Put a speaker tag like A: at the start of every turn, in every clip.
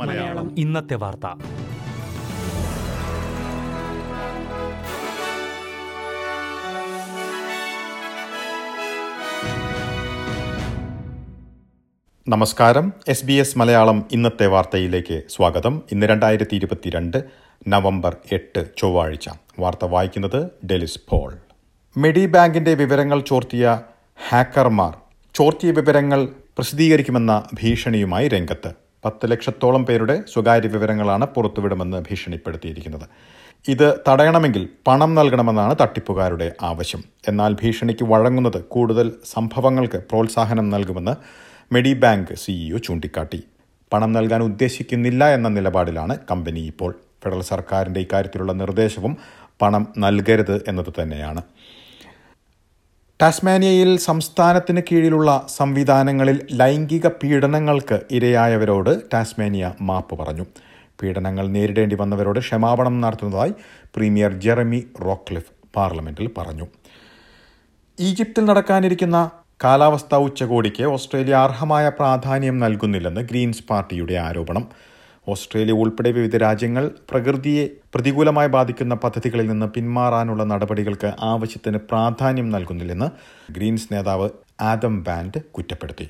A: മലയാളം.
B: ഇന്നത്തെ വാർത്ത.
C: നമസ്കാരം. എസ് ബി എസ് മലയാളം ഇന്നത്തെ വാർത്തയിലേക്ക് സ്വാഗതം. ഇന്ന് രണ്ടായിരത്തി ഇരുപത്തിരണ്ട് നവംബർ എട്ട് ചൊവ്വാഴ്ച. വാർത്ത വായിക്കുന്നത് ഡെലിസ് പോൾ. മെഡി ബാങ്കിന്റെ വിവരങ്ങൾ ചോർത്തിയ ഹാക്കർമാർ ചോർത്തിയ വിവരങ്ങൾ പ്രസിദ്ധീകരിക്കുമെന്ന ഭീഷണിയുമായി രംഗത്ത്. പത്ത് ലക്ഷത്തോളം പേരുടെ സ്വകാര്യ വിവരങ്ങളാണ് പുറത്തുവിടുമെന്ന് ഭീഷണിപ്പെടുത്തിയിരിക്കുന്നത്. ഇത് തടയണമെങ്കിൽ പണം നൽകണമെന്നാണ് തട്ടിപ്പുകാരുടെ ആവശ്യം. എന്നാൽ ഭീഷണിക്ക് വഴങ്ങുന്നത് കൂടുതൽ സംഭവങ്ങൾക്ക് പ്രോത്സാഹനം നൽകുമെന്ന് മെഡി ബാങ്ക് സിഇഒ ചൂണ്ടിക്കാട്ടി. പണം നൽകാൻ ഉദ്ദേശിക്കുന്നില്ല എന്ന നിലപാടിലാണ് കമ്പനി ഇപ്പോൾ. ഫെഡറൽ സർക്കാരിന്റെ ഇക്കാര്യത്തിലുള്ള നിർദ്ദേശവും പണം നൽകരുത് എന്നത് തന്നെയാണ്. ടാസ്മാനിയയിൽ സംസ്ഥാനത്തിന് കീഴിലുള്ള സംവിധാനങ്ങളിൽ ലൈംഗിക പീഡനങ്ങൾക്ക് ഇരയായവരോട് ടാസ്മാനിയ മാപ്പ് പറഞ്ഞു. പീഡനങ്ങൾ നേരിടേണ്ടി വന്നവരോട് ക്ഷമാപണം നടത്തുന്നതായി പ്രീമിയർ ജെറമി റോക്ലിഫ് പാർലമെന്റിൽ പറഞ്ഞു. ഈജിപ്തിൽ നടക്കാനിരിക്കുന്ന കാലാവസ്ഥാ ഉച്ചകോടിക്ക് ഓസ്ട്രേലിയ അർഹമായ പ്രാധാന്യം നൽകുന്നില്ലെന്ന് ഗ്രീൻസ് പാർട്ടിയുടെ ആരോപണം. ഓസ്ട്രേലിയ ഉൾപ്പെടെ വിവിധ രാജ്യങ്ങൾ പ്രകൃതിയെ പ്രതികൂലമായി ബാധിക്കുന്ന പദ്ധതികളിൽ നിന്ന് പിന്മാറാനുള്ള നടപടികൾക്ക് ആവശ്യത്തിന് പ്രാധാന്യം നൽകുന്നില്ലെന്ന് ഗ്രീൻസ് നേതാവ് ആദം ബാൻഡ് കുറ്റപ്പെടുത്തി.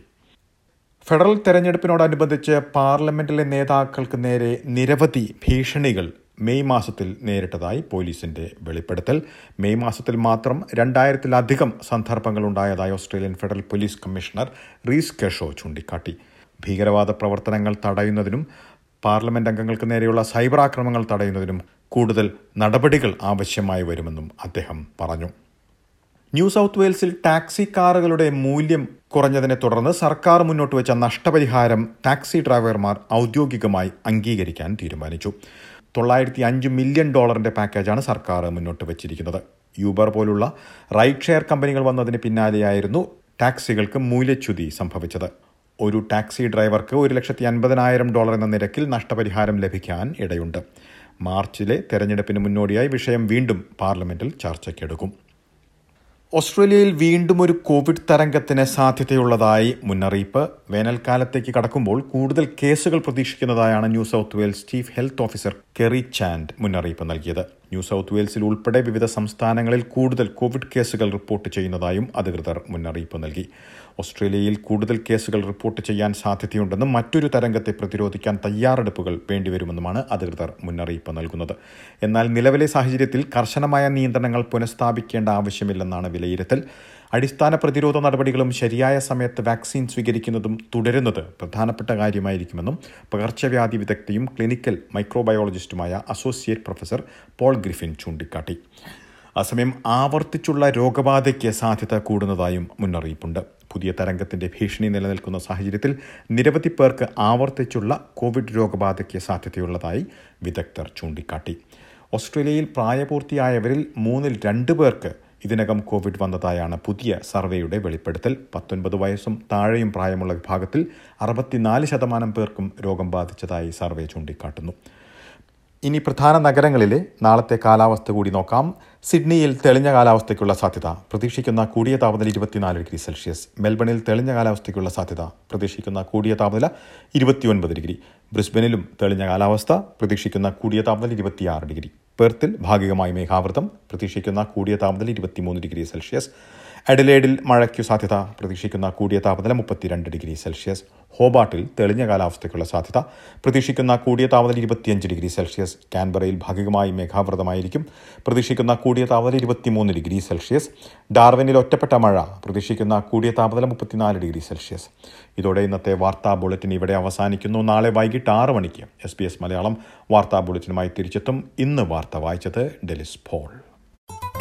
C: ഫെഡറൽ തെരഞ്ഞെടുപ്പിനോടനുബന്ധിച്ച് പാർലമെന്റിലെ നേതാക്കൾക്ക് നേരെ നിരവധി ഭീഷണികൾ മെയ് മാസത്തിൽ നേരിട്ടതായി പോലീസിന്റെ വെളിപ്പെടുത്തൽ. മെയ് മാസത്തിൽ മാത്രം രണ്ടായിരത്തിലധികം സന്ദർഭങ്ങൾ ഉണ്ടായതായി Australian federal police commissioner Reece Kershaw ചൂണ്ടിക്കാട്ടി. ഭീകരവാദ പ്രവർത്തനങ്ങൾ തടയുന്നതിനും പാർലമെന്റ് അംഗങ്ങൾക്ക് നേരെയുള്ള സൈബർ ആക്രമണങ്ങൾ തടയുന്നതിനും കൂടുതൽ നടപടികൾ ആവശ്യമായി വരുമെന്നും അദ്ദേഹം പറഞ്ഞു. ന്യൂ സൗത്ത് വെയിൽസിൽ ടാക്സി കാറുകളുടെ മൂല്യം കുറഞ്ഞതിനെ തുടർന്ന് സർക്കാർ മുന്നോട്ട് വെച്ച നഷ്ടപരിഹാരം ടാക്സി ഡ്രൈവർമാർ ഔദ്യോഗികമായി അംഗീകരിക്കാൻ തീരുമാനിച്ചു. തൊള്ളായിരത്തി അഞ്ച് മില്യൺ ഡോളറിന്റെ പാക്കേജാണ് സർക്കാർ മുന്നോട്ട് വെച്ചിരിക്കുന്നത്. യൂബർ പോലുള്ള റൈഡ് ഷെയർ കമ്പനികൾ വന്നതിന് പിന്നാലെയായിരുന്നു ടാക്സികൾക്ക് മൂല്യച്യുതി സംഭവിച്ചത്. ഒരു ടാക്സി ഡ്രൈവർക്ക് ഒരു ലക്ഷത്തി അൻപതിനായിരം ഡോളർ എന്ന നിരക്കിൽ നഷ്ടപരിഹാരം ലഭിക്കാൻ ഇടയുണ്ട്. മാർച്ചിലെ തെരഞ്ഞെടുപ്പിന് മുന്നോടിയായി വിഷയം വീണ്ടും പാർലമെന്റിൽ ചർച്ചയ്ക്കെടുക്കും. ഓസ്ട്രേലിയയിൽ വീണ്ടും ഒരു കോവിഡ് തരംഗത്തിന് സാധ്യതയുള്ളതായി മുന്നറിയിപ്പ്. വേനൽക്കാലത്തേക്ക് കടക്കുമ്പോൾ കൂടുതൽ കേസുകൾ പ്രതീക്ഷിക്കുന്നതായാണ് New South Wales chief health officer Kerry Chant മുന്നറിയിപ്പ് നൽകിയത്. ന്യൂ സൗത്ത് വെയിൽസിൽ ഉൾപ്പെടെ വിവിധ സംസ്ഥാനങ്ങളിൽ കൂടുതൽ കോവിഡ് കേസുകൾ റിപ്പോർട്ട് ചെയ്യുന്നതായും അധികൃതർ മുന്നറിയിപ്പ് നൽകി. ഓസ്ട്രേലിയയിൽ കൂടുതൽ കേസുകൾ റിപ്പോർട്ട് ചെയ്യാൻ സാധ്യതയുണ്ടെന്നും മറ്റൊരു തരംഗത്തെ പ്രതിരോധിക്കാൻ തയ്യാറെടുപ്പുകൾ വേണ്ടിവരുമെന്നുമാണ് അധികൃതർ മുന്നറിയിപ്പ് നൽകുന്നത്. എന്നാൽ നിലവിലെ സാഹചര്യത്തിൽ കർശനമായ നിയന്ത്രണങ്ങൾ പുനഃസ്ഥാപിക്കേണ്ട ആവശ്യമില്ലെന്നാണ് വിലയിരുത്തൽ അടിസ്ഥാന പ്രതിരോധ നടപടികളും ശരിയായ സമയത്ത് വാക്സിൻ സ്വീകരിക്കുന്നതും തുടരുന്നത് പ്രധാനപ്പെട്ട കാര്യമായിരിക്കുമെന്നും പകർച്ചവ്യാധി വിദഗ്ധയും ക്ലിനിക്കൽ മൈക്രോബയോളജിസ്റ്റുമായ അസോസിയേറ്റ് പ്രൊഫസർ പോൾ ഗ്രിഫിൻ ചൂണ്ടിക്കാട്ടി. അസമയം ആവർത്തിച്ചുള്ള രോഗബാധയ്ക്ക് സാധ്യത കൂടുന്നതായും മുന്നറിയിപ്പുണ്ട്. പുതിയ തരംഗത്തിന്റെ ഭീഷണി നിലനിൽക്കുന്ന സാഹചര്യത്തിൽ നിരവധി പേർക്ക് ആവർത്തിച്ചുള്ള കോവിഡ് രോഗബാധയ്ക്ക് സാധ്യതയുള്ളതായി വിദഗ്ധർ ചൂണ്ടിക്കാട്ടി. ഓസ്ട്രേലിയയിൽ പ്രായപൂർത്തിയായവരിൽ മൂന്നിൽ രണ്ട് പേർക്ക് ഇതിനകം കോവിഡ് വന്നതായാണ് പുതിയ സർവേയുടെ വെളിപ്പെടുത്തൽ. പത്തൊൻപത് വയസ്സും താഴെയും പ്രായമുള്ള വിഭാഗത്തിൽ അറുപത്തിനാല് ശതമാനം പേർക്കും രോഗം ബാധിച്ചതായി സർവേ ചൂണ്ടിക്കാട്ടുന്നു. ഇനി പ്രധാന നഗരങ്ങളിലെ നാളത്തെ കാലാവസ്ഥ കൂടി നോക്കാം. സിഡ്നിയിൽ തെളിഞ്ഞ കാലാവസ്ഥയ്ക്കുള്ള സാധ്യത പ്രതീക്ഷിക്കുന്ന കൂടിയ താപനില ഇരുപത്തിനാല് ഡിഗ്രി സെൽഷ്യസ്. മെൽബണിൽ തെളിഞ്ഞ കാലാവസ്ഥയ്ക്കുള്ള സാധ്യത പ്രതീക്ഷിക്കുന്ന കൂടിയ താപനില ഇരുപത്തിയൊൻപത് ഡിഗ്രി. ബ്രിസ്ബനിലും തെളിഞ്ഞ കാലാവസ്ഥ പ്രതീക്ഷിക്കുന്ന കൂടിയ താപനില ഇരുപത്തിയാറ് ഡിഗ്രി. പെർത്തിൽ ഭാഗികമായി മേഘാവൃതം പ്രതീക്ഷിക്കുന്ന കൂടിയ താപനില ഇരുപത്തിമൂന്ന് ഡിഗ്രി സെൽഷ്യസ്. അഡലേഡിൽ മഴയ്ക്കു സാധ്യത പ്രതീക്ഷിക്കുന്ന കൂടിയ താപനില മുപ്പത്തിരണ്ട് ഡിഗ്രി സെൽഷ്യസ്. ഹോബാട്ടിൽ തെളിഞ്ഞ കാലാവസ്ഥയ്ക്കുള്ള സാധ്യത പ്രതീക്ഷിക്കുന്ന കൂടിയ താപനില ഇരുപത്തിയഞ്ച് ഡിഗ്രി സെൽഷ്യസ്. കാൻബറയിൽ ഭാഗികമായി മേഘാവൃതമായിരിക്കും. പ്രതീക്ഷിക്കുന്ന കൂടിയ താപനില ഇരുപത്തിമൂന്ന് ഡിഗ്രി സെൽഷ്യസ്. ഡാർവിനിൽ ഒറ്റപ്പെട്ട മഴ പ്രതീക്ഷിക്കുന്ന കൂടിയ താപനില മുപ്പത്തിനാല് ഡിഗ്രി സെൽഷ്യസ്. ഇതോടെ ഇന്നത്തെ വാർത്താ ബുള്ളറ്റിൻ ഇവിടെ അവസാനിക്കുന്നു. നാളെ വൈകിട്ട് ആറ് മണിക്ക് എസ് എസ് മലയാളം വാർത്താ ബുള്ളറ്റിനുമായി തിരിച്ചെത്തും. ഇന്ന് വാർത്ത വായിച്ചത് ഡെലിസ് പോൾ.